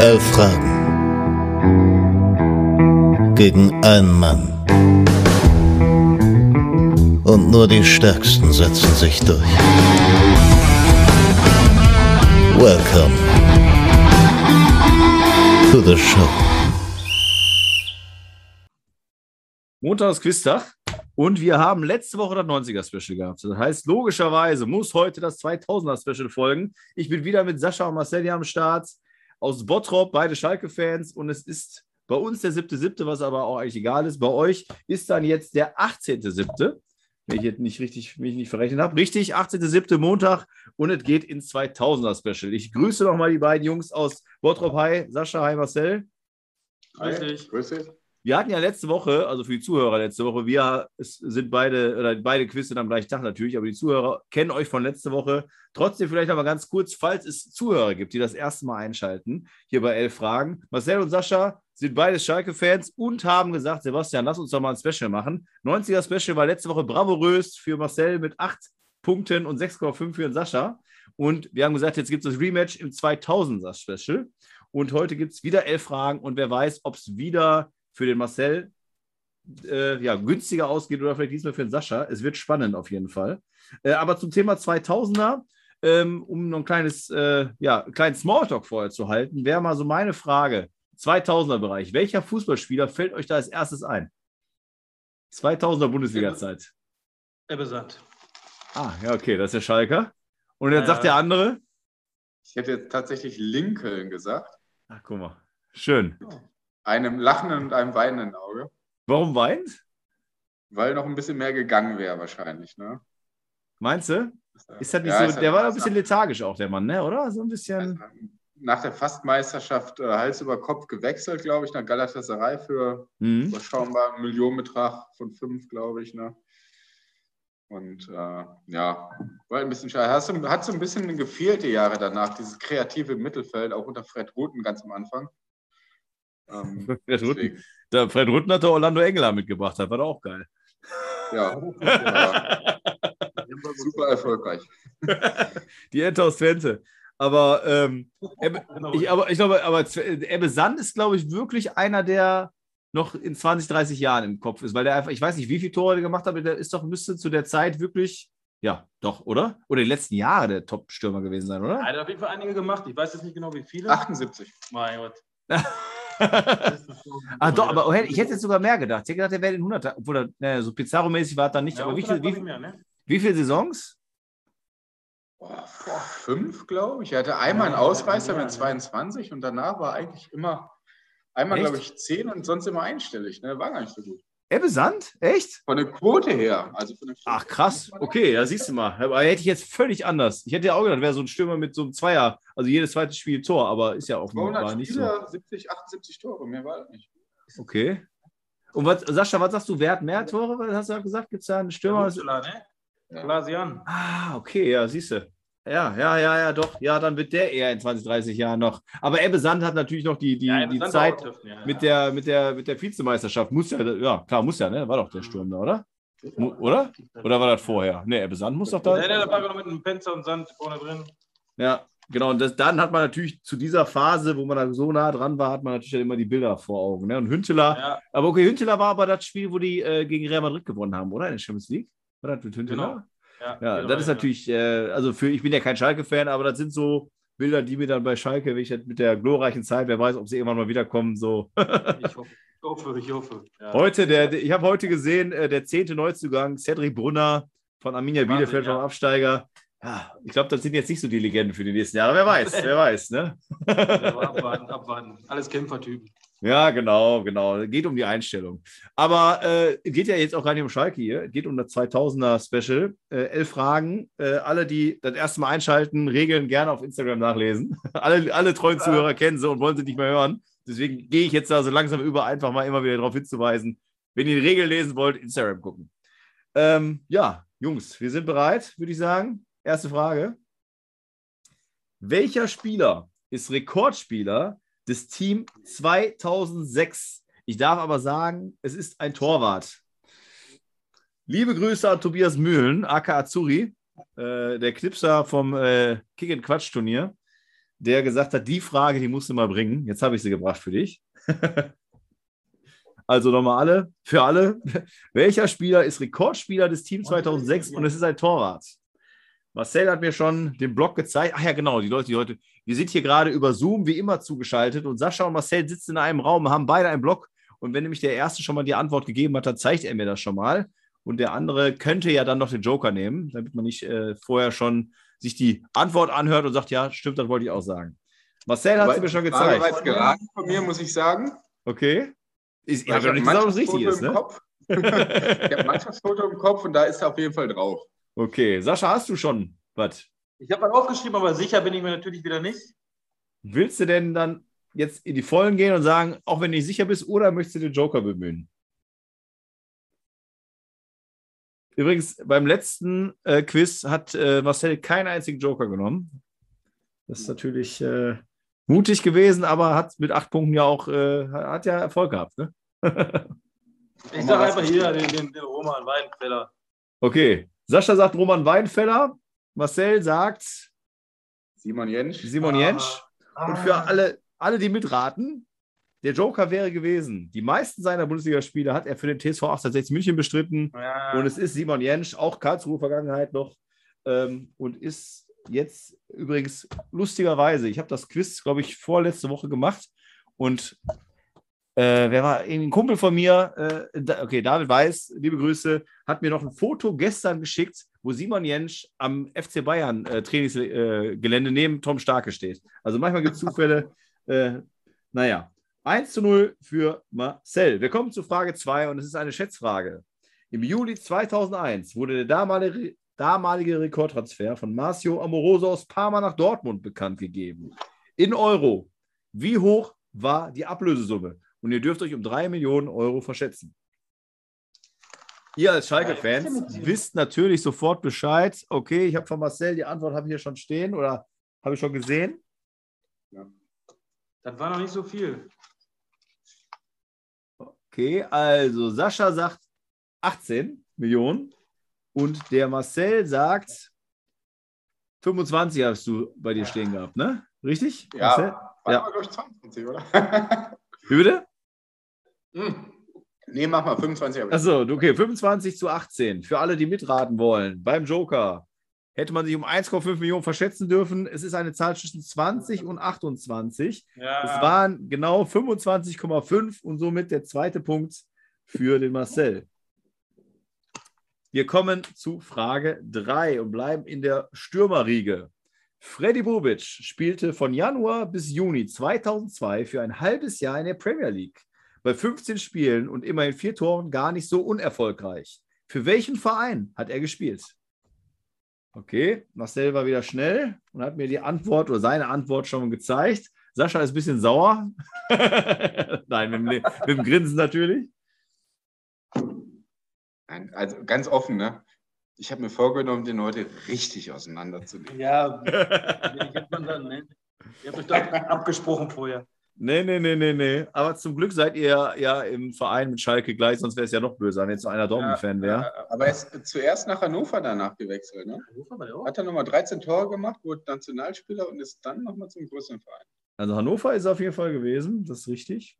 Elf Fragen gegen einen Mann. Und nur die Stärksten setzen sich durch. Welcome to the show. Montag ist Quiztag und wir haben letzte Woche das 90er-Special gehabt. Das heißt, logischerweise muss heute das 2000er-Special folgen. Ich bin wieder mit Sascha und Marcel hier am Start aus Bottrop, beide Schalke-Fans und es ist bei uns der 7.7., was aber auch eigentlich egal ist. Bei euch ist dann jetzt der 18.7., wenn ich jetzt nicht richtig mich nicht verrechnet habe. Richtig, 18.7. Montag und es geht ins 2000er-Special. Ich grüße nochmal die beiden Jungs aus Bottrop. Hi, Sascha, hi, Marcel. Grüß dich. Grüß dich. Wir hatten ja letzte Woche, also für die Zuhörer letzte Woche, wir sind beide, oder beide Quiz sind am gleichen Tag natürlich, aber die Zuhörer kennen euch von letzte Woche. Trotzdem vielleicht aber ganz kurz, falls es Zuhörer gibt, die das erste Mal einschalten, hier bei Elf Fragen. Marcel und Sascha sind beide Schalke-Fans und haben gesagt, Sebastian, lass uns doch mal ein Special machen. 90er-Special war letzte Woche bravourös für Marcel mit 8 Punkten und 6,5 für Sascha. Und wir haben gesagt, jetzt gibt es das Rematch im 2000er-Special. Und heute gibt es wieder elf Fragen und wer weiß, ob es wieder für den Marcel äh, ja, günstiger ausgeht oder vielleicht diesmal für den Sascha. Es wird spannend auf jeden Fall. Äh, aber zum Thema 2000er, ähm, um noch ein kleines, äh, ja, kleinen Smalltalk vorher zu halten, wäre mal so meine Frage. 2000er Bereich. Welcher Fußballspieler fällt euch da als erstes ein? 2000er Bundesliga-Zeit. Ebbe Sand. Ah, ja, okay, das ist der Schalker. Und jetzt Ja, sagt der andere. Ich hätte jetzt tatsächlich Lincoln gesagt. Ach, guck mal. Schön. Einem lachenden und einem weinenden Auge. Warum weint? Weil noch ein bisschen mehr gegangen wäre wahrscheinlich. Ne? Meinst du? Ist das nicht Ja, so, der war ein bisschen lethargisch auch, der Mann, ne? oder? So ein bisschen. Nach der Fastmeisterschaft äh, Hals über Kopf gewechselt, glaube ich, nach Galatasaray für Mhm. überschaubaren Millionenbetrag von fünf, glaube ich. Ne? Und äh, ja, war ein bisschen schade. Hast hat so ein bisschen gefehlt die Jahre danach, dieses kreative Mittelfeld, auch unter Fred Ruten ganz am Anfang. Ähm, Fred Rutten. Der Fred Rutten hat der Orlando Engler mitgebracht, das war doch auch geil. ja, ja, super erfolgreich. Die Ente aus Twente. Aber, ähm, Ebbe, Genau. ich, aber ich glaube, aber Ebbe Sand ist, glaube ich, wirklich einer, der noch in 20, 30 Jahren im Kopf ist, weil der einfach, ich weiß nicht, wie viele Tore der gemacht hat, aber der ist doch, müsste zu der Zeit wirklich, ja, doch, oder? Oder die letzten Jahre der Top-Stürmer gewesen sein, oder? Er hat auf jeden Fall einige gemacht. Ich weiß jetzt nicht genau, wie viele. 78. Mein Gott. Ah, doch, aber ich hätte jetzt sogar mehr gedacht. Ich hätte gedacht, der wäre in 100, obwohl er, naja, so Pizarro-mäßig war er dann nicht. Ja, aber wie, viel, wie, nicht mehr, ne? wie viele Saisons? Boah, fünf, glaube ich. Er hatte einmal einen Ausreißer mit 22 und danach war eigentlich immer, einmal, glaube ich, 10 und sonst immer einstellig. Ne? War gar nicht so gut. Ebbe Sand? Echt? Von der Quote her. Also von der Ach, krass. Okay, ja, siehst du mal. Aber hätte ich jetzt völlig anders. Ich hätte ja auch gedacht, wäre so ein Stürmer mit so einem Zweier, also jedes zweite Spiel Tor, aber ist ja offenbar 200 nicht so. Spieler, 70, 78 Tore. Mehr war das nicht. Okay. Und was, Sascha, was sagst du, wer hat mehr Tore? Was hast du gesagt? Gibt es da einen Stürmer? Huxela, ne? Ja. Ah, okay, ja, siehst du. Ja, ja, ja, ja, doch. Ja, dann wird der eher in 20, 30 Jahren noch. Aber Ebbe Sand hat natürlich noch die, die, Ja, die Zeit dürfen, ja, mit ja. der, mit, der, mit der Vizemeisterschaft. Muss ja, ja, klar, muss ja, ne? War doch der Sturm da, oder? Oder? Oder war das vorher? Ne, Ebbe Sand muss doch da. Ja, der war noch mit einem Penzer und Sand vorne drin. Ja, genau. Und das, dann hat man natürlich zu dieser Phase, wo man da so nah dran war, hat man natürlich dann immer die Bilder vor Augen. Ne? Und Hünteler, Ja, aber okay, Hünteler war aber das Spiel, wo die äh, gegen Real Madrid gewonnen haben, oder? In der Champions League? War das mit Hünteler? Genau. Ja, Ja, genau, das ist natürlich, äh, also für, ich bin ja kein Schalke-Fan, aber das sind so Bilder, die mir dann bei Schalke, wenn ich mit der glorreichen Zeit, wer weiß, ob sie irgendwann mal wiederkommen, so. Ich hoffe, ich hoffe. Ich hoffe. Ja. heute, der, ich habe heute gesehen, äh, der zehnte Neuzugang, Cedric Brunner von Arminia Wahnsinn, Bielefeld ja. vom Absteiger. Ja, ich glaube, das sind jetzt nicht so die Legenden für die nächsten Jahre. Wer weiß, wer weiß, ne? Aber abwarten, abwarten. Alles Kämpfertypen. Ja, genau, genau. Geht um die Einstellung. Aber äh, geht ja jetzt auch gar nicht um Schalke hier. Geht um das 2000er Special. Äh, elf Fragen. Äh, alle, die das erste Mal einschalten, Regeln gerne auf Instagram nachlesen. alle, alle treuen Zuhörer kennen sie und wollen sie nicht mehr hören. Deswegen gehe ich jetzt da so langsam über, einfach mal immer wieder darauf hinzuweisen. Wenn ihr die Regeln lesen wollt, Instagram gucken. Ähm, ja, Jungs, wir sind bereit, würde ich sagen. Erste Frage. Welcher Spieler ist Rekordspieler des Team 2006? Ich darf aber sagen, es ist ein Torwart. Liebe Grüße an Tobias Mühlen, aka Azuri. äh, der Knipser vom äh, Kick-and-Quatsch-Turnier, der gesagt hat, die Frage, die musst du mal bringen. Jetzt habe ich sie gebracht für dich. also nochmal alle, für alle. Welcher Spieler ist Rekordspieler des Teams 2006 und es ist ein Torwart? Marcel hat mir schon den Blog gezeigt. Ach ja, genau, die Leute, die heute, wir sind hier gerade über Zoom wie immer zugeschaltet und Sascha und Marcel sitzen in einem Raum, haben beide einen Blog. Und wenn nämlich der erste schon mal die Antwort gegeben hat, dann zeigt er mir das schon mal. Und der andere könnte ja dann noch den Joker nehmen, damit man nicht äh, vorher schon sich die Antwort anhört und sagt, ja, stimmt, das wollte ich auch sagen. Marcel hat sie mir schon gezeigt. war geraten von mir, muss ich sagen. Okay. Ist, Weil ja, aber nicht gesagt, ob es richtig ist, ne? Kopf. ich habe manches Foto im Kopf und da ist er auf jeden Fall drauf. Okay, Sascha, hast du schon was? Ich habe mal aufgeschrieben, aber sicher bin ich mir natürlich wieder nicht. Willst du denn dann jetzt in die Vollen gehen und sagen, auch wenn du nicht sicher bist, oder möchtest du den Joker bemühen? Übrigens, beim letzten äh, Quiz hat äh, Marcel keinen einzigen Joker genommen. Das ist natürlich äh, mutig gewesen, aber hat mit acht Punkten ja auch äh, hat ja Erfolg gehabt. Ne? Ich sage einfach hier den, den, den Roman Weidenfeller. Okay, Sascha sagt Roman Weinfeller, Marcel sagt Simon Jensch. Simon Ah. Jentsch. Und für alle, alle, die mitraten, der Joker wäre gewesen. Die meisten seiner Bundesligaspiele hat er für den TSV 1860 München bestritten. Ja. Und es ist Simon Jentsch, auch Karlsruhe Vergangenheit noch. Ähm, und ist jetzt übrigens lustigerweise, ich habe das Quiz, glaube ich, vorletzte Woche gemacht. Und äh, wer war ein Kumpel von mir, äh, okay, David Weiß, liebe Grüße, hat mir noch ein Foto gestern geschickt, wo Simon Jentsch am FC Bayern äh, Trainingsgelände neben Tom Starke steht. Also manchmal gibt es Zufälle. Äh, naja, 1 zu 0 für Marcel. Wir kommen zu Frage 2 und es ist eine Schätzfrage. Im Juli 2001 wurde der damalige, damalige Rekordtransfer von Marcio Amoroso aus Parma nach Dortmund bekannt gegeben. In Euro. Wie hoch war die Ablösesumme? Und ihr dürft euch um 3 Millionen Euro verschätzen. Ihr als Schalke-Fans wisst natürlich sofort Bescheid. Okay, ich habe von Marcel die Antwort habe ich hier schon stehen oder habe ich schon gesehen. Das war noch nicht so viel. Okay, also Sascha sagt 18 Millionen und der Marcel sagt 25 hast du bei dir stehen gehabt, ne? Richtig? Marcel? Ja, war Ja. glaube ich, 22, oder? Wie bitte? Hm. nee, mach mal 25. aber- Achso, okay, 25 zu 18. Für alle, die mitraten wollen, beim Joker hätte man sich um 1,5 Millionen verschätzen dürfen. Es ist eine Zahl zwischen 20 und 28. Ja. Es waren genau 25,5 und somit der zweite Punkt für den Marcel. Wir kommen zu Frage 3 und bleiben in der Stürmerriege. Freddy Bobic spielte von Januar bis Juni 2002 für ein halbes Jahr in der Premier League. Bei 15 Spielen und immerhin vier Toren gar nicht so unerfolgreich. Für welchen Verein hat er gespielt? Okay, Marcel war wieder schnell und hat mir die Antwort oder seine Antwort schon gezeigt. Sascha ist ein bisschen sauer. Nein, mit dem, mit dem Grinsen natürlich. Also ganz offen, ne? Ich habe mir vorgenommen, den heute richtig auseinanderzunehmen. Ja, wie kennt man dann, ne? Ihr habt euch doch abgesprochen vorher. Nee, nee, nee, nee, nee. Aber zum Glück seid ihr ja im Verein mit Schalke gleich, sonst wäre es ja noch böse, wenn jetzt so einer Dortmund-Fan wäre. Aber er ist zuerst nach Hannover danach gewechselt, ne? Hannover war der auch? Hat er nochmal 13 Tore gemacht, wurde Nationalspieler und ist dann nochmal zum größeren Verein. Also Hannover ist auf jeden Fall gewesen, das ist richtig.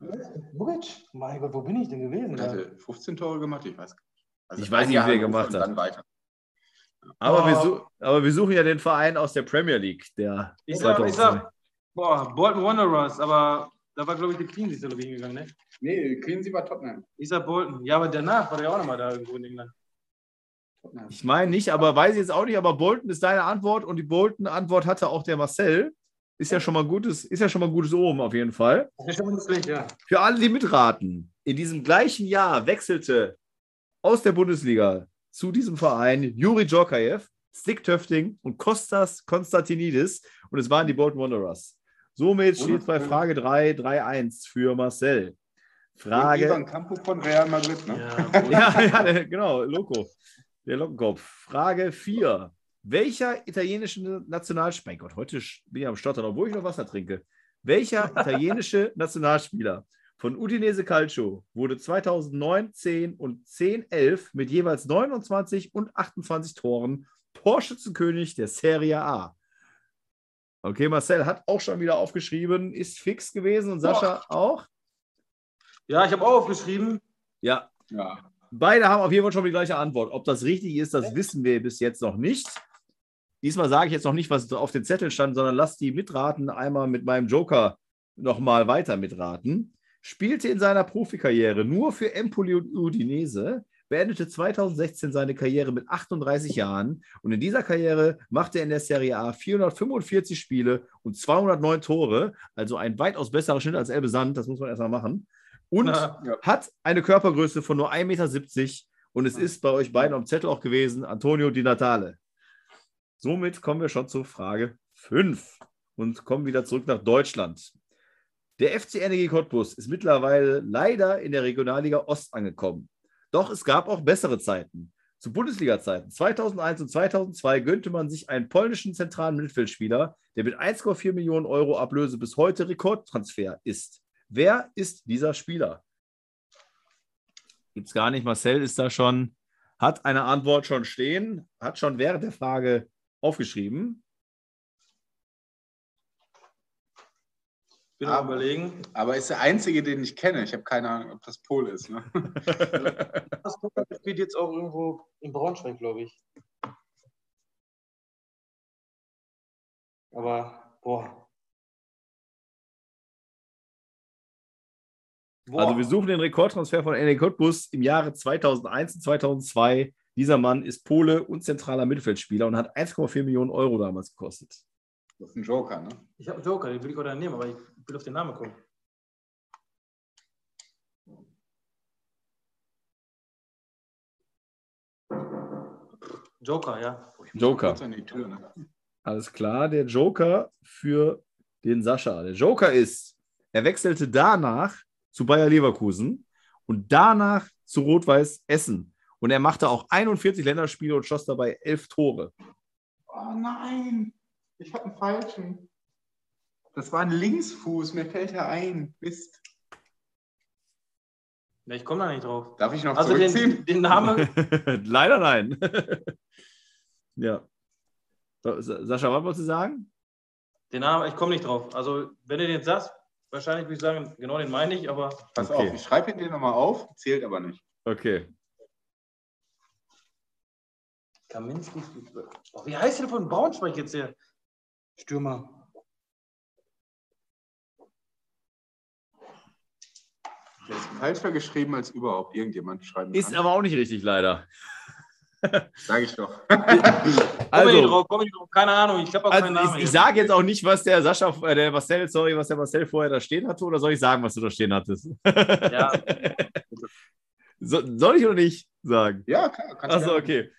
Bubic? Mein Gott, wo bin ich denn gewesen? Und hatte 15 Tore gemacht, ich weiß gar nicht. Also Ich weiß nicht, wie er gemacht hat. Dann weiter. Aber, Oh. wir aber wir suchen ja den Verein aus der Premier League, der Ich sag, ich 2002. sag, boah, Bolton Wanderers, aber da war, glaube ich, die Clean ist ich, hingegangen, ne? Nee, Cleansea war Tottenham. Ich sag Bolton. Ja, aber danach war der auch nochmal da irgendwo in England. Tottenham. Ich meine nicht, aber weiß ich jetzt auch nicht, aber Bolton ist deine Antwort und die Bolton-Antwort hatte auch der Marcel. Ist ja schon mal gutes, ist ja schon mal gutes Oben auf jeden Fall. Das ist schon mal schlecht, ja. Für alle, die mitraten, in diesem gleichen Jahr wechselte aus der Bundesliga zu diesem Verein Juri Djorkaev, Stick Töfting und Kostas Konstantinidis und es waren die Bolton Wanderers. Somit steht es bei Frage 3 3-1 für Marcel. Frage. Ivan Campo von Real Madrid, ne? Ja, Ja, ja, genau, Loco. Der Lockenkopf. Frage 4. Welcher italienische Nationalspieler, mein Gott, heute bin ich am Stottern, obwohl ich noch Wasser trinke. Welcher italienische Nationalspieler von Udinese Calcio wurde 2009, 10 und 10, 11 mit jeweils 29 und 28 Toren Torschützenkönig der Serie A. Okay, Marcel hat auch schon wieder aufgeschrieben, ist fix gewesen und Sascha auch. Ja, ich habe auch aufgeschrieben. Ja, Ja. beide haben auf jeden Fall schon die gleiche Antwort. Ob das richtig ist, das wissen wir bis jetzt noch nicht. Diesmal sage ich jetzt noch nicht, was auf den Zettel stand, sondern lass die mitraten einmal mit meinem Joker nochmal weiter mitraten. Spielte in seiner Profikarriere nur für Empoli und Udinese, beendete 2016 seine Karriere mit 38 Jahren und in dieser Karriere machte er in der Serie A 445 Spiele und 209 Tore, also ein weitaus besserer Schnitt als Elbe Sand, das muss man erstmal machen. Und Ja. hat eine Körpergröße von nur 1,70 Meter und es ist bei euch beiden am Zettel auch gewesen, Antonio Di Natale. Somit kommen wir schon zur Frage 5 und kommen wieder zurück nach Deutschland. Der FC NEG Cottbus ist mittlerweile leider in der Regionalliga Ost angekommen. Doch es gab auch bessere Zeiten. Zu Bundesliga-Zeiten 2001 und 2002 gönnte man sich einen polnischen zentralen Mittelfeldspieler, der mit 1,4 Millionen Euro Ablöse bis heute Rekordtransfer ist. Wer ist dieser Spieler? Gibt es gar nicht. Marcel ist da schon, hat eine Antwort schon stehen, hat schon während der Frage aufgeschrieben. Bin am überlegen. Aber ist der einzige, den ich kenne. Ich habe keine Ahnung, ob das Pol ist. Ne? Das spielt jetzt auch irgendwo in Braunschweig, glaube ich. Aber, boah. Boah. Also wir suchen den Rekordtransfer von NEC Cottbus im Jahre 2001 und 2002. Dieser Mann ist Pole und zentraler Mittelfeldspieler und hat 1,4 Millionen Euro damals gekostet. Das ist ein Joker, ne? Ich habe einen Joker, den will ich auch dann nehmen, aber ich will auf den Namen kommen. Joker, ja. Muss Joker. Tür, ne? Alles klar, der Joker für den Sascha. Der Joker ist, er wechselte danach zu Bayer Leverkusen und danach zu Rot-Weiß Essen. Und er machte auch 41 Länderspiele und schoss dabei elf Tore. Oh nein, ich habe einen falschen. Das war ein Linksfuß, mir fällt er ein. Mist. Ne, ich komme da nicht drauf. Darf ich noch Also zurückziehen? den, den Namen, Leider nein. ja. Sascha, was wolltest du sagen? den Namen, ich komme nicht drauf. Also, wenn du den sagst, wahrscheinlich würde ich sagen, genau den meine ich, aber Pass Okay. auf, ich schreibe ihn dir nochmal auf, zählt aber nicht. Okay. Kaminski. Oh, wie heißt der von Braunschweig jetzt der Stürmer? Der ist falscher geschrieben als überhaupt irgendjemand schreiben Ist kann. aber auch nicht richtig, leider. Sag ich doch. Komm ich nicht Also, drauf, komm ich nicht drauf. Keine Ahnung, ich habe auch keinen also Namen. ich, ich sage jetzt auch nicht, was der Sascha, äh, der Marcel, sorry, was der Marcel vorher da stehen hatte, oder soll ich sagen, was du da stehen hattest? Ja, So, soll ich oder nicht sagen? Ja, klar. Achso, okay.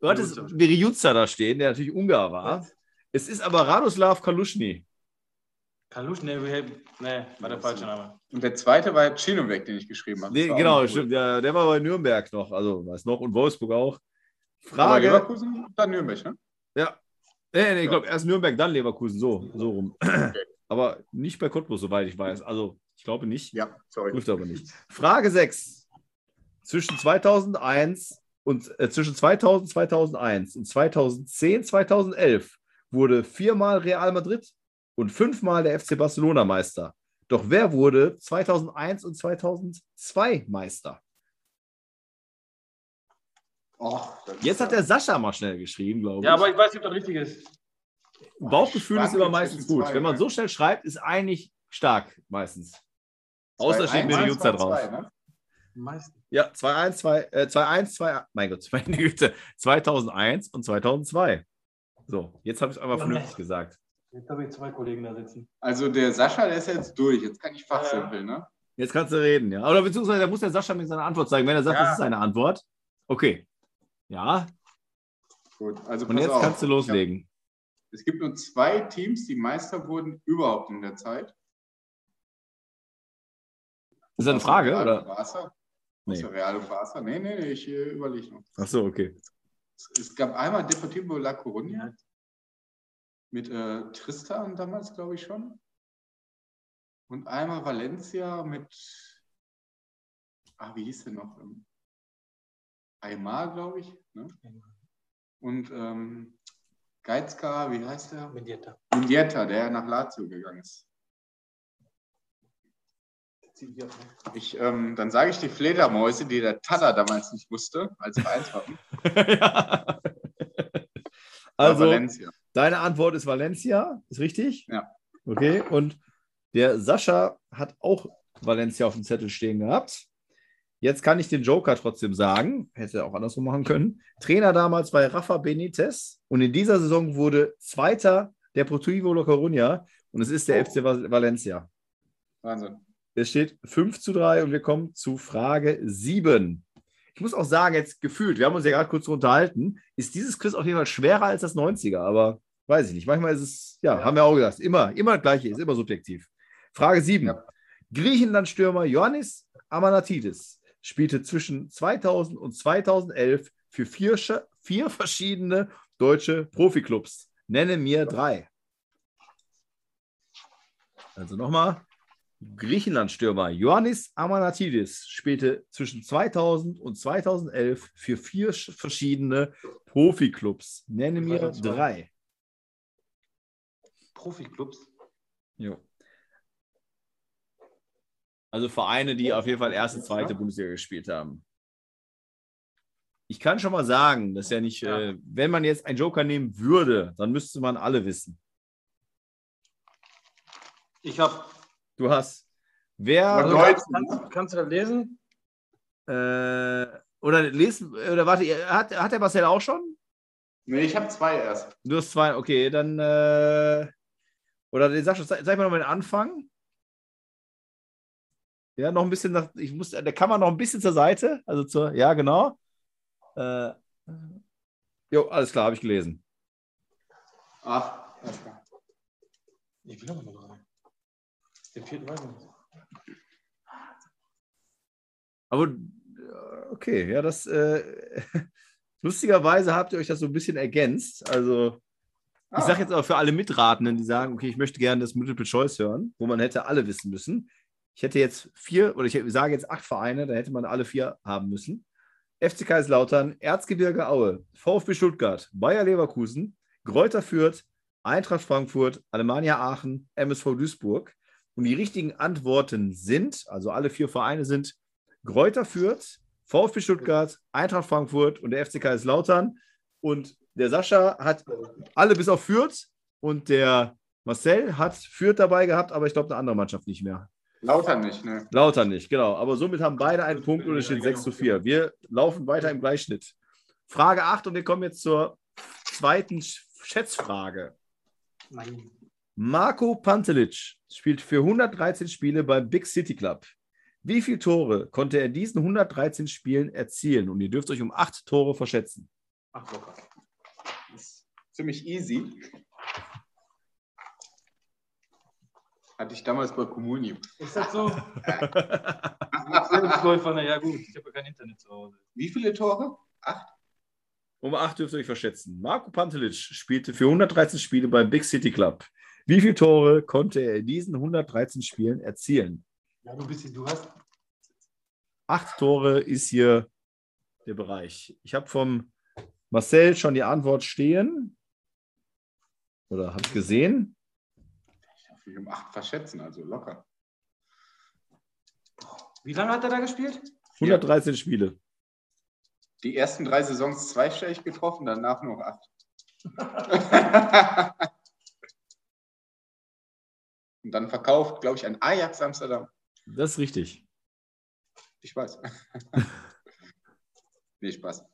Du hattest Mirijuca da stehen, der natürlich Ungar war. Es ist aber Radoslav Kaluschny. Kalusch, ne, wir- ne, war der falsche Name. Und der zweite war Chinovec, den ich geschrieben habe. Nee, genau, cool. stimmt. Der, der war bei Nürnberg noch, also weiß noch, und Wolfsburg auch. Aber Frage. Leverkusen und dann Nürnberg, ne? Ja. Nee, nee, ich glaube, erst Nürnberg, dann Leverkusen, so, so rum. Aber nicht bei Cottbus, soweit ich weiß. Also, ich glaube nicht. Ja, sorry. Prüft aber nicht. Frage 6. Zwischen 2001 und äh, zwischen 2000, 2001 und 2010, 2011 wurde viermal Real Madrid und fünfmal der FC Barcelona Meister. Doch wer wurde 2001 und 2002 Meister? Oh, Jetzt hat der Sascha mal schnell geschrieben, glaube ich. Ja, aber ich weiß nicht, ob das richtig ist. Bauchgefühl ist immer meistens gut. zwei, Wenn man ne? so schnell schreibt, ist eigentlich stark meistens. Außer steht mir die Eins, Jutzer zwei, drauf. zwei, ne? Meistens. Ja, 2-1, 2, äh, 2-1, 2, mein Gott, meine Güte, 2001 und 2002. So, jetzt habe ich es einmal vernünftig gesagt. Jetzt habe ich zwei Kollegen da sitzen. Also der Sascha, der ist jetzt durch. Jetzt kann ich fachsimpeln, ne? Jetzt kannst du reden, ja. Oder beziehungsweise da muss der Sascha mir seine Antwort zeigen. Wenn er sagt, Ja. das ist seine Antwort. Okay. Ja, Gut, also und pass jetzt auf. kannst du loslegen. Es gibt nur zwei Teams, die Meister wurden überhaupt in der Zeit. Ist das eine Frage? Real Oder? und Barca. Nee. Außer Real und Barca. Nee, nee, nee, ich äh, überlege noch. Ach so, okay. Es, es gab einmal Deportivo La Coruña mit äh, Tristan damals, glaube ich schon. Und einmal Valencia mit, ah, wie hieß der noch? Ähm, Aymar, glaube ich. Ne? Und ähm, Geizka, wie heißt der? Medietta. Mendieta, der nach Lazio gegangen ist. Ich, ähm, dann sage ich die Fledermäuse, die der Tada damals nicht wusste, als Vereinswappen. ja. Also, Valencia. Deine Antwort ist Valencia, ist richtig? Ja. Okay, und der Sascha hat auch Valencia auf dem Zettel stehen gehabt. Jetzt kann ich den Joker trotzdem sagen, hätte er auch andersrum machen können. Trainer damals bei Rafa Benitez und in dieser Saison wurde Zweiter der Portivo La Coruña und es ist der Oh. FC Val- Valencia. Wahnsinn. Es steht 5 zu 3 und wir kommen zu Frage 7. Ich muss auch sagen, jetzt gefühlt, wir haben uns ja gerade kurz unterhalten, ist dieses Quiz auf jeden Fall schwerer als das 90er, aber weiß ich nicht. Manchmal ist es, ja, Ja. haben wir auch gesagt, immer, immer das Gleiche, ist immer subjektiv. Frage 7. Ja. Griechenland-Stürmer Ioannis Amanatidis spielte zwischen 2000 und 2011 für vier, vier verschiedene deutsche Profiklubs. Nenne mir drei. Also nochmal. Griechenland-Stürmer Ioannis Amanatidis spielte zwischen 2000 und 2011 für vier sch- verschiedene Profiklubs. Nenne mir drei. Profiklubs. Jo. Also Vereine, die auf jeden Fall erste, zweite Bundesliga gespielt haben. Ich kann schon mal sagen, dass ja nicht, Ja. äh, wenn man jetzt einen Joker nehmen würde, dann müsste man alle wissen. Ich habe. Du hast. Wer. Also, Deutsch- kannst, kannst, kannst du das lesen? Äh, oder lesen, oder warte, hat, hat der Marcel auch schon? Nee, ich habe zwei erst. Du hast zwei, okay, dann. Äh, oder den Sascha, zeig, zeig mal nochmal den Anfang. Ja, noch ein bisschen nach. Ich muss, der kann man noch ein bisschen zur Seite. Also zur, ja, genau. Äh, jo, alles klar, habe ich gelesen. Ach, alles klar. Ich will aber noch drei. Den vierten weiß ich nicht. Aber äh, okay, ja, das äh, lustigerweise habt ihr euch das so ein bisschen ergänzt. Also, ich Ah. sage jetzt aber für alle Mitratenden, die sagen, okay, ich möchte gerne das Multiple Choice hören, wo man hätte alle wissen müssen. Ich hätte jetzt vier, oder ich sage jetzt acht Vereine, da hätte man alle vier haben müssen. FC Kaiserslautern, Erzgebirge Aue, VfB Stuttgart, Bayer Leverkusen, Greuther Fürth, Eintracht Frankfurt, Alemannia Aachen, MSV Duisburg. Und die richtigen Antworten sind, also alle vier Vereine sind Greuther Fürth, VfB Stuttgart, Eintracht Frankfurt und der FC Kaiserslautern. Und der Sascha hat alle bis auf Fürth und der Marcel hat Fürth dabei gehabt, aber ich glaube eine andere Mannschaft nicht mehr. Lauter nicht, ne? Lauter nicht, genau. Aber somit haben beide einen Punkt und es steht 6 zu 4. Wir laufen weiter im Gleichschnitt. Frage 8 und wir kommen jetzt zur zweiten Sch- Schätzfrage. Nein. Marco Pantelic spielt für 113 Spiele beim Big City Club. Wie viele Tore konnte er in diesen 113 Spielen erzielen? Und ihr dürft euch um acht Tore verschätzen. Ach, locker. Ist ziemlich easy. Hatte ich damals bei Communio. Ist das so? Selbstläufer, na ja, gut. Ich habe ja kein Internet zu Hause. Wie viele Tore? Um acht dürft ihr euch verschätzen. Marco Pantelic spielte für 113 Spiele beim Big City Club. Wie viele Tore konnte er in diesen 113 Spielen erzielen? Ja, du bist du hast. Acht Tore ist hier der Bereich. Ich habe vom Marcel schon die Antwort stehen. Oder habe ich gesehen? Ich darf mich um acht verschätzen, also locker. Wie lange hat er da gespielt? 113 Spiele. Die ersten drei Saisons zweistellig getroffen, danach noch acht. Und dann verkauft, glaube ich, an Ajax Amsterdam. Das ist richtig. Ich weiß. nee, Spaß.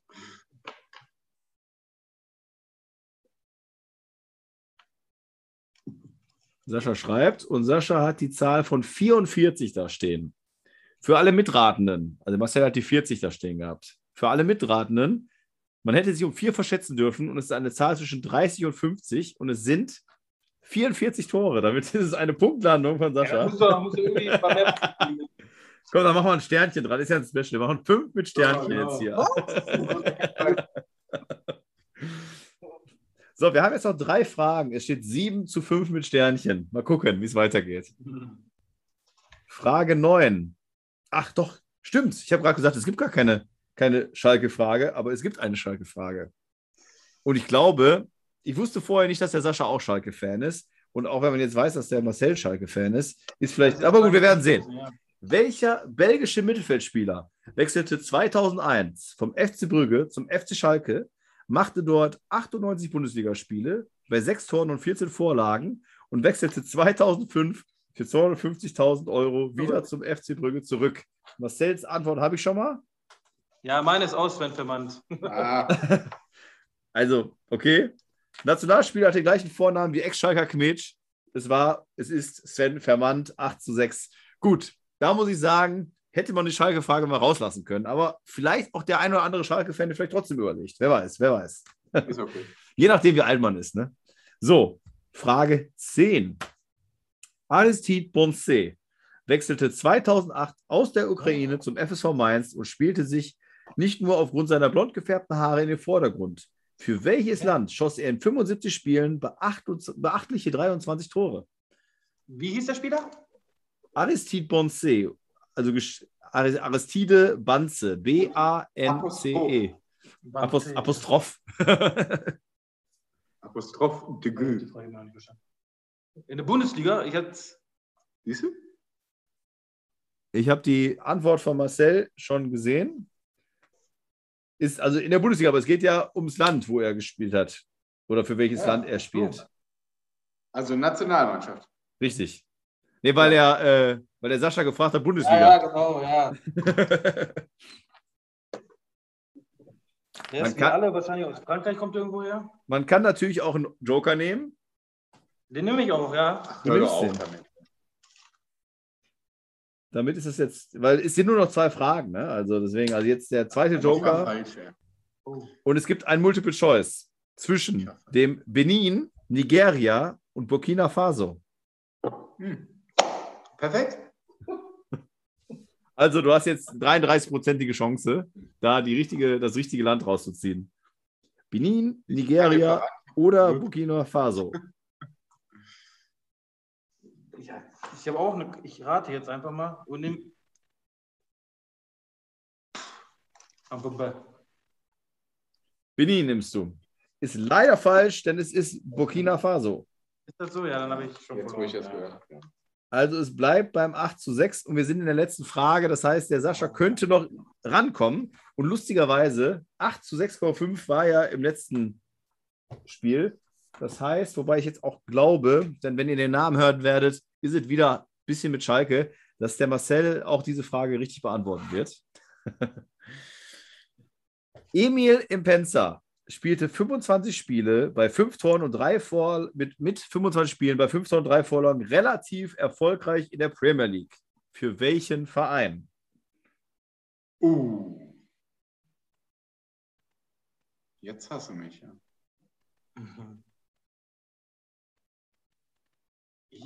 Sascha schreibt und Sascha hat die Zahl von 44 da stehen. Für alle Mitratenden, also Marcel hat die 40 da stehen gehabt. Für alle Mitratenden, man hätte sich um vier verschätzen dürfen und es ist eine Zahl zwischen 30 und 50 und es sind 44 Tore. Damit ist es eine Punktlandung von Ja, Sascha. muss doch, muss irgendwie. Komm, dann machen wir ein Sternchen dran. Ist ja ein Special. Wir machen fünf mit Sternchen Ja, jetzt hier. So, wir haben jetzt noch drei Fragen. Es steht 7 zu 5 mit Sternchen. Mal gucken, wie es weitergeht. Frage 9. Ach doch, stimmt. Ich habe gerade gesagt, es gibt gar keine, keine Schalke-Frage, aber es gibt eine Schalke-Frage. Und ich glaube, ich wusste vorher nicht, dass der Sascha auch Schalke-Fan ist. Und auch wenn man jetzt weiß, dass der Marcel Schalke-Fan ist, ist vielleicht. Aber gut, wir werden sehen. Ja. Welcher belgische Mittelfeldspieler wechselte 2001 vom FC Brügge zum FC Schalke, machte dort 98 Bundesligaspiele bei sechs Toren und 14 Vorlagen und wechselte 2005 für 250.000 Euro wieder zum FC Brügge zurück? Marcels Antwort habe ich schon mal. Ja, meine ist aus, Sven Vermandt. Ah, Also, okay. Nationalspieler hat den gleichen Vornamen wie Ex-Schalker Kmetsch. Es war, es ist Sven Vermandt, 8 zu 6. Gut, da muss ich sagen, hätte man die Schalke-Frage mal rauslassen können. Aber vielleicht auch der ein oder andere Schalke-Fan vielleicht trotzdem überlegt. Wer weiß, wer weiß. ist okay. Je nachdem, wie alt man ist. Ne? So, Frage 10. Aristide Bonce wechselte 2008 aus der Ukraine zum FSV Mainz und spielte sich nicht nur aufgrund seiner blond gefärbten Haare in den Vordergrund. Für welches Land schoss er in 75 Spielen beacht- beachtliche 23 Tore? Wie hieß der Spieler? Aristide Bonce, also Aristide Banze, B-A-N-C-E. Apost E. Apostroph. Apostroph de noch nicht verstanden. In der Bundesliga, ich hatte Siehst du? Ich habe die Antwort von Marcel schon gesehen. Ist also in der Bundesliga, aber es geht ja ums Land, wo er gespielt hat. Oder für welches Ja, Land er spielt. Also Nationalmannschaft. Richtig. Nee, weil er, äh, weil der Sascha gefragt hat, ja, Bundesliga. genau, ja. Der Man kann- alle wahrscheinlich aus Frankreich, kommt irgendwo her. Man kann natürlich auch einen Joker nehmen. Den nehme ich auch, ja. Du Hör nimmst auf den. damit. Damit ist es jetzt, weil es sind nur noch zwei Fragen, ne? Also deswegen, also jetzt der zweite Joker. falsch, ey. Oh. Und es gibt ein Multiple Choice zwischen dem Benin, Nigeria und Burkina Faso. Hm. Perfekt. Also du hast jetzt 33-prozentige Chance, da die richtige, das richtige Land rauszuziehen. Benin, Nigeria oder Burkina Faso. Ja, ich habe auch eine, ich rate jetzt einfach mal und nehme. Aber Benin nimmst du. Ist leider falsch, denn es ist Burkina Faso. Ist das so? Ja, dann habe ich schon Jetzt, wo ich das verloren, gehört habe. ja. Also es bleibt beim 8 zu 6 und wir sind in der letzten Frage. Das heißt, der Sascha könnte noch rankommen. Und lustigerweise, 8 zu 6,5 war ja im letzten Spiel. Das heißt, wobei ich jetzt auch glaube, denn wenn ihr den Namen hören werdet, ist es wieder ein bisschen mit Schalke, dass der Marcel auch diese Frage richtig beantworten wird. Emil Impenza spielte 25 Spiele bei 5 Toren und 3 Vor mit, mit 25 Spielen bei 5 Toren und 3 Vorlagen relativ erfolgreich in der Premier League. Für welchen Verein? Uh. Jetzt hast du mich, ja. Mhm.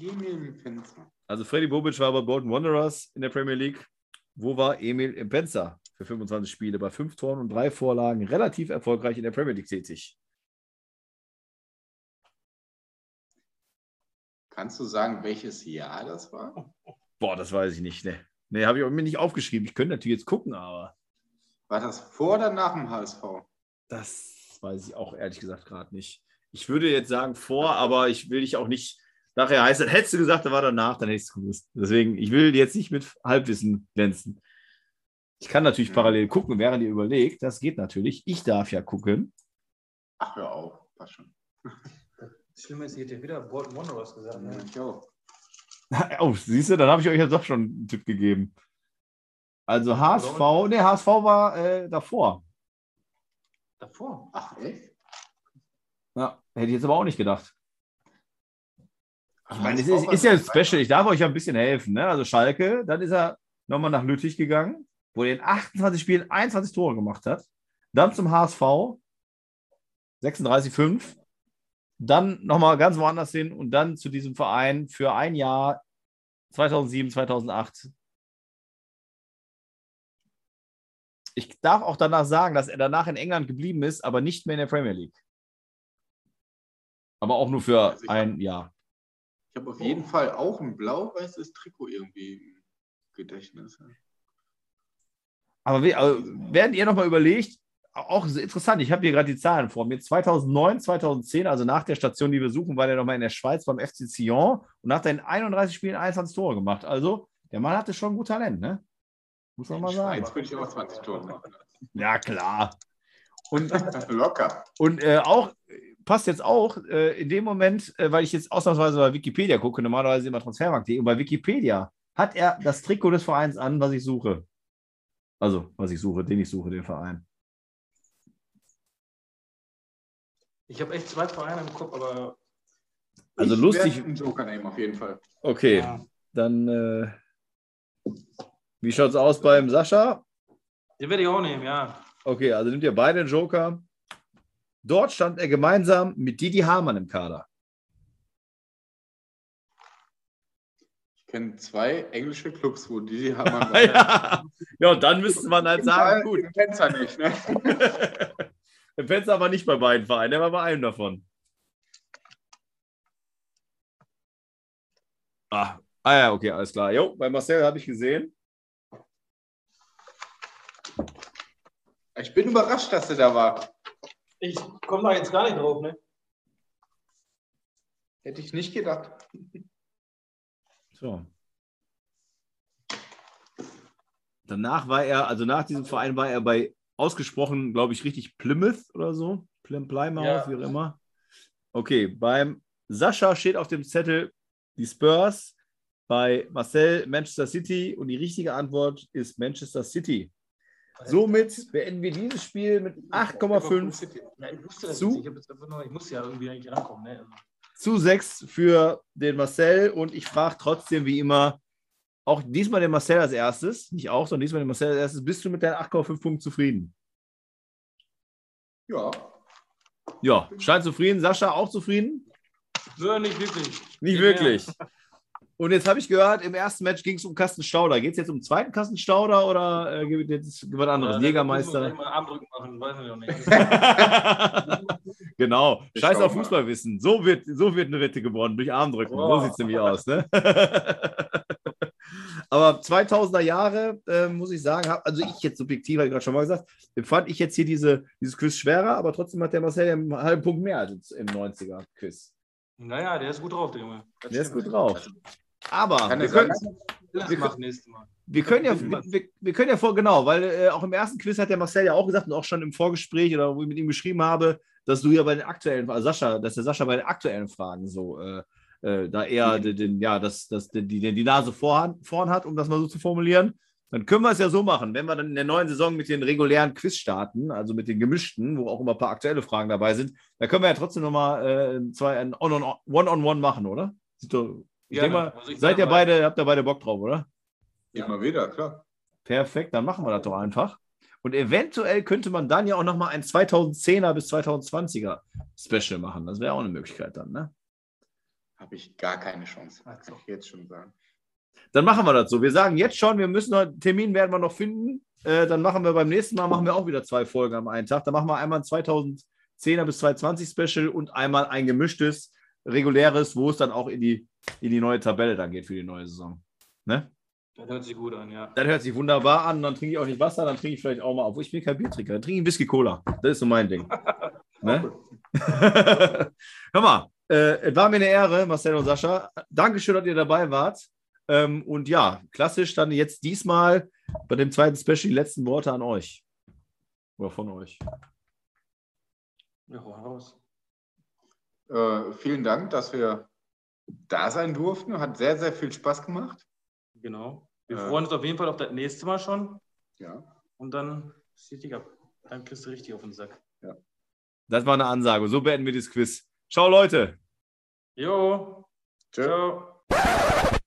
Emil Fenster. Also Freddy Bobic war bei Bolton Wanderers in der Premier League. Wo war Emil Impenza für 25 Spiele bei 5 Toren und 3 Vorlagen relativ erfolgreich in der Premier League tätig? Kannst du sagen, welches Jahr das war? Boah, das weiß ich nicht. Ne, nee, habe ich mir nicht aufgeschrieben. Ich könnte natürlich jetzt gucken, aber War das vor oder nach dem HSV? Das weiß ich auch ehrlich gesagt gerade nicht. Ich würde jetzt sagen vor, aber ich will dich auch nicht. Nachher heißt es, hättest du gesagt, da war danach, dann hätte ich es gewusst. Deswegen, ich will jetzt nicht mit Halbwissen glänzen. Ich kann natürlich Mhm. parallel gucken, während ihr überlegt. Das geht natürlich. Ich darf ja gucken. Ach, hör auf. Passt schon. Das Schlimme ist, ihr hättet wieder Bolton Wanderers gesagt. Ne? Ich auch. Oh, siehst du, dann habe ich euch ja doch schon einen Tipp gegeben. Also HSV, ne, HSV war äh, davor. Davor. Ach, echt? Ja, hätte ich jetzt aber auch nicht gedacht. Ich meine, es ist, ist ja ein Special. Ich darf euch ja ein bisschen helfen. Ne? Also Schalke, dann ist er nochmal nach Lüttich gegangen, wo er in 28 Spielen 21 Tore gemacht hat. Dann zum HSV, 36,5. Dann nochmal ganz woanders hin und dann zu diesem Verein für ein Jahr 2007, 2008. Ich darf auch danach sagen, dass er danach in England geblieben ist, aber nicht mehr in der Premier League. Aber auch nur für ein Jahr. Ich habe auf jeden Fall auch ein blau-weißes Trikot irgendwie im Gedächtnis. Aber we- also, während ihr nochmal überlegt, auch interessant. Ich habe hier gerade die Zahlen vor mir. 2009, 2010, also nach der Station, die wir suchen, war der nochmal in der Schweiz beim FC Sion und hat in 31 Spielen 21 Tore gemacht. Also, der Mann hatte schon gut Talent, ne? Muss man mal sagen. Jetzt würde ich auch 20 Tore machen. Ja, klar. Und, Locker. und äh, auch, passt jetzt auch äh, in dem Moment, äh, weil ich jetzt ausnahmsweise bei Wikipedia gucke, normalerweise immer Transfermarkt.de, und bei Wikipedia hat er das Trikot des Vereins an, was ich suche. Also, was ich suche, den ich suche, den Verein. Ich habe echt zwei Vereine im Kopf, aber Also ich lustig. einen Joker nehmen, auf jeden Fall. Okay, ja, dann äh, wie schaut es aus beim Sascha? den werde ich auch nehmen, ja. Okay, also nimmt ihr beide einen Joker. Dort stand er gemeinsam mit Didi Hamann im Kader. Ich kenne zwei englische Clubs, wo die haben. ja. ja, und dann müsste man halt sagen, gut. Den Fenster nicht, ne? Der Fenster aber nicht bei beiden Vereinen, der war bei einem davon. Ah, ah ja, okay, alles klar. Jo, bei Marcel habe ich gesehen. Ich bin überrascht, dass er da war. Ich komme da jetzt gar nicht drauf, ne? Hätte ich nicht gedacht. So. Danach war er, also nach diesem Verein war er bei ausgesprochen, glaube ich, richtig Plymouth oder so. Plym Plymouth, Ja. wie auch immer. Okay, beim Sascha steht auf dem Zettel die Spurs, bei Marcel Manchester City und die richtige Antwort ist Manchester City. Somit beenden wir dieses Spiel mit 8,5 Ja, ich wusste das Zu? ja irgendwie eigentlich rankommen, ne? Also, zu 6 für den Marcel und ich frage trotzdem wie immer, auch diesmal den Marcel als erstes, nicht auch, sondern diesmal den Marcel als erstes, bist du mit deinen 8,5 Punkten zufrieden? Ja. Ja, scheint zufrieden. Sascha auch zufrieden? Nö, nicht wirklich. Nicht Nicht wirklich. Und jetzt habe ich gehört, im ersten Match ging es um Kasten Stauder. Geht es jetzt um den zweiten Kasten Stauder oder äh, gibt es jetzt was anderes? Ja, Jägermeister. Armdrücken machen, weiß ich auch nicht. genau. Ich Scheiß auf. Fußballwissen. So wird, so wird eine Wette gewonnen, durch Armdrücken. So Wow. sieht es nämlich aus. Ne? Aber 2000er Jahre, äh, muss ich sagen, hab, also ich jetzt subjektiv, habe ich gerade schon mal gesagt, fand ich jetzt hier diese, dieses Quiz schwerer, aber trotzdem hat der Marcel ja einen halben Punkt mehr als im 90er-Quiz. naja, der ist gut drauf, der Junge. Der ist gut drauf. Aber wir können, Wir können ja, wir, wir- können ja vor, genau, weil äh, auch im ersten Quiz hat der Marcel ja auch gesagt und auch schon im Vorgespräch oder wo ich mit ihm geschrieben habe, dass du ja bei den aktuellen, also Sascha, dass der Sascha bei den aktuellen Fragen so äh, äh, da eher den, den, ja, das, das, die, die, die Nase vorn, vorn hat, um das mal so zu formulieren. Dann können wir es ja so machen, wenn wir dann in der neuen Saison mit den regulären Quiz starten, also mit den gemischten, wo auch immer ein paar aktuelle Fragen dabei sind, dann können wir ja trotzdem nochmal äh, zwei ein On- on- One-on-One machen, oder? Sieht doch, ich denke mal, Also ich seid ihr mal- beide, habt ihr beide Bock drauf, oder? Immer wieder, klar. Perfekt, dann machen wir das doch einfach. Und eventuell könnte man dann ja auch nochmal ein 2010er bis 2020er Special machen. Das wäre auch eine Möglichkeit dann, ne? Habe ich gar keine Chance. Ach so. Kann ich jetzt schon sagen. Dann machen wir das so. Wir sagen jetzt schon, wir müssen noch, Termin werden wir noch finden. Äh, dann machen wir beim nächsten Mal machen wir auch wieder zwei Folgen am einen Tag. Dann machen wir einmal ein 2010er bis 2020 Special und einmal ein gemischtes, reguläres, wo es dann auch in die, in die neue Tabelle dann geht für die neue Saison. Ne? Das hört sich gut an, ja. Das hört sich wunderbar an. Dann trinke ich auch nicht Wasser, dann trinke ich vielleicht auch mal, obwohl ich bin kein Biertrinker, dann trinke ich Whisky Cola. Das ist so mein Ding. ne? Hör mal, äh, es war mir eine Ehre, Marcel und Sascha. Dankeschön, dass ihr dabei wart. Ähm, und ja, klassisch dann jetzt diesmal bei dem zweiten Special die letzten Worte an euch. Oder von euch. Ja, raus. Äh, vielen Dank, dass wir da sein durften. Hat sehr, sehr viel Spaß gemacht. Genau. Wir Ja. freuen uns auf jeden Fall auf das nächste Mal schon. Ja. Und dann richtig ab. Dann kriegst du richtig auf den Sack. Das war eine Ansage. So beenden wir das Quiz. Ciao, Leute. Jo. Tschö. Ciao.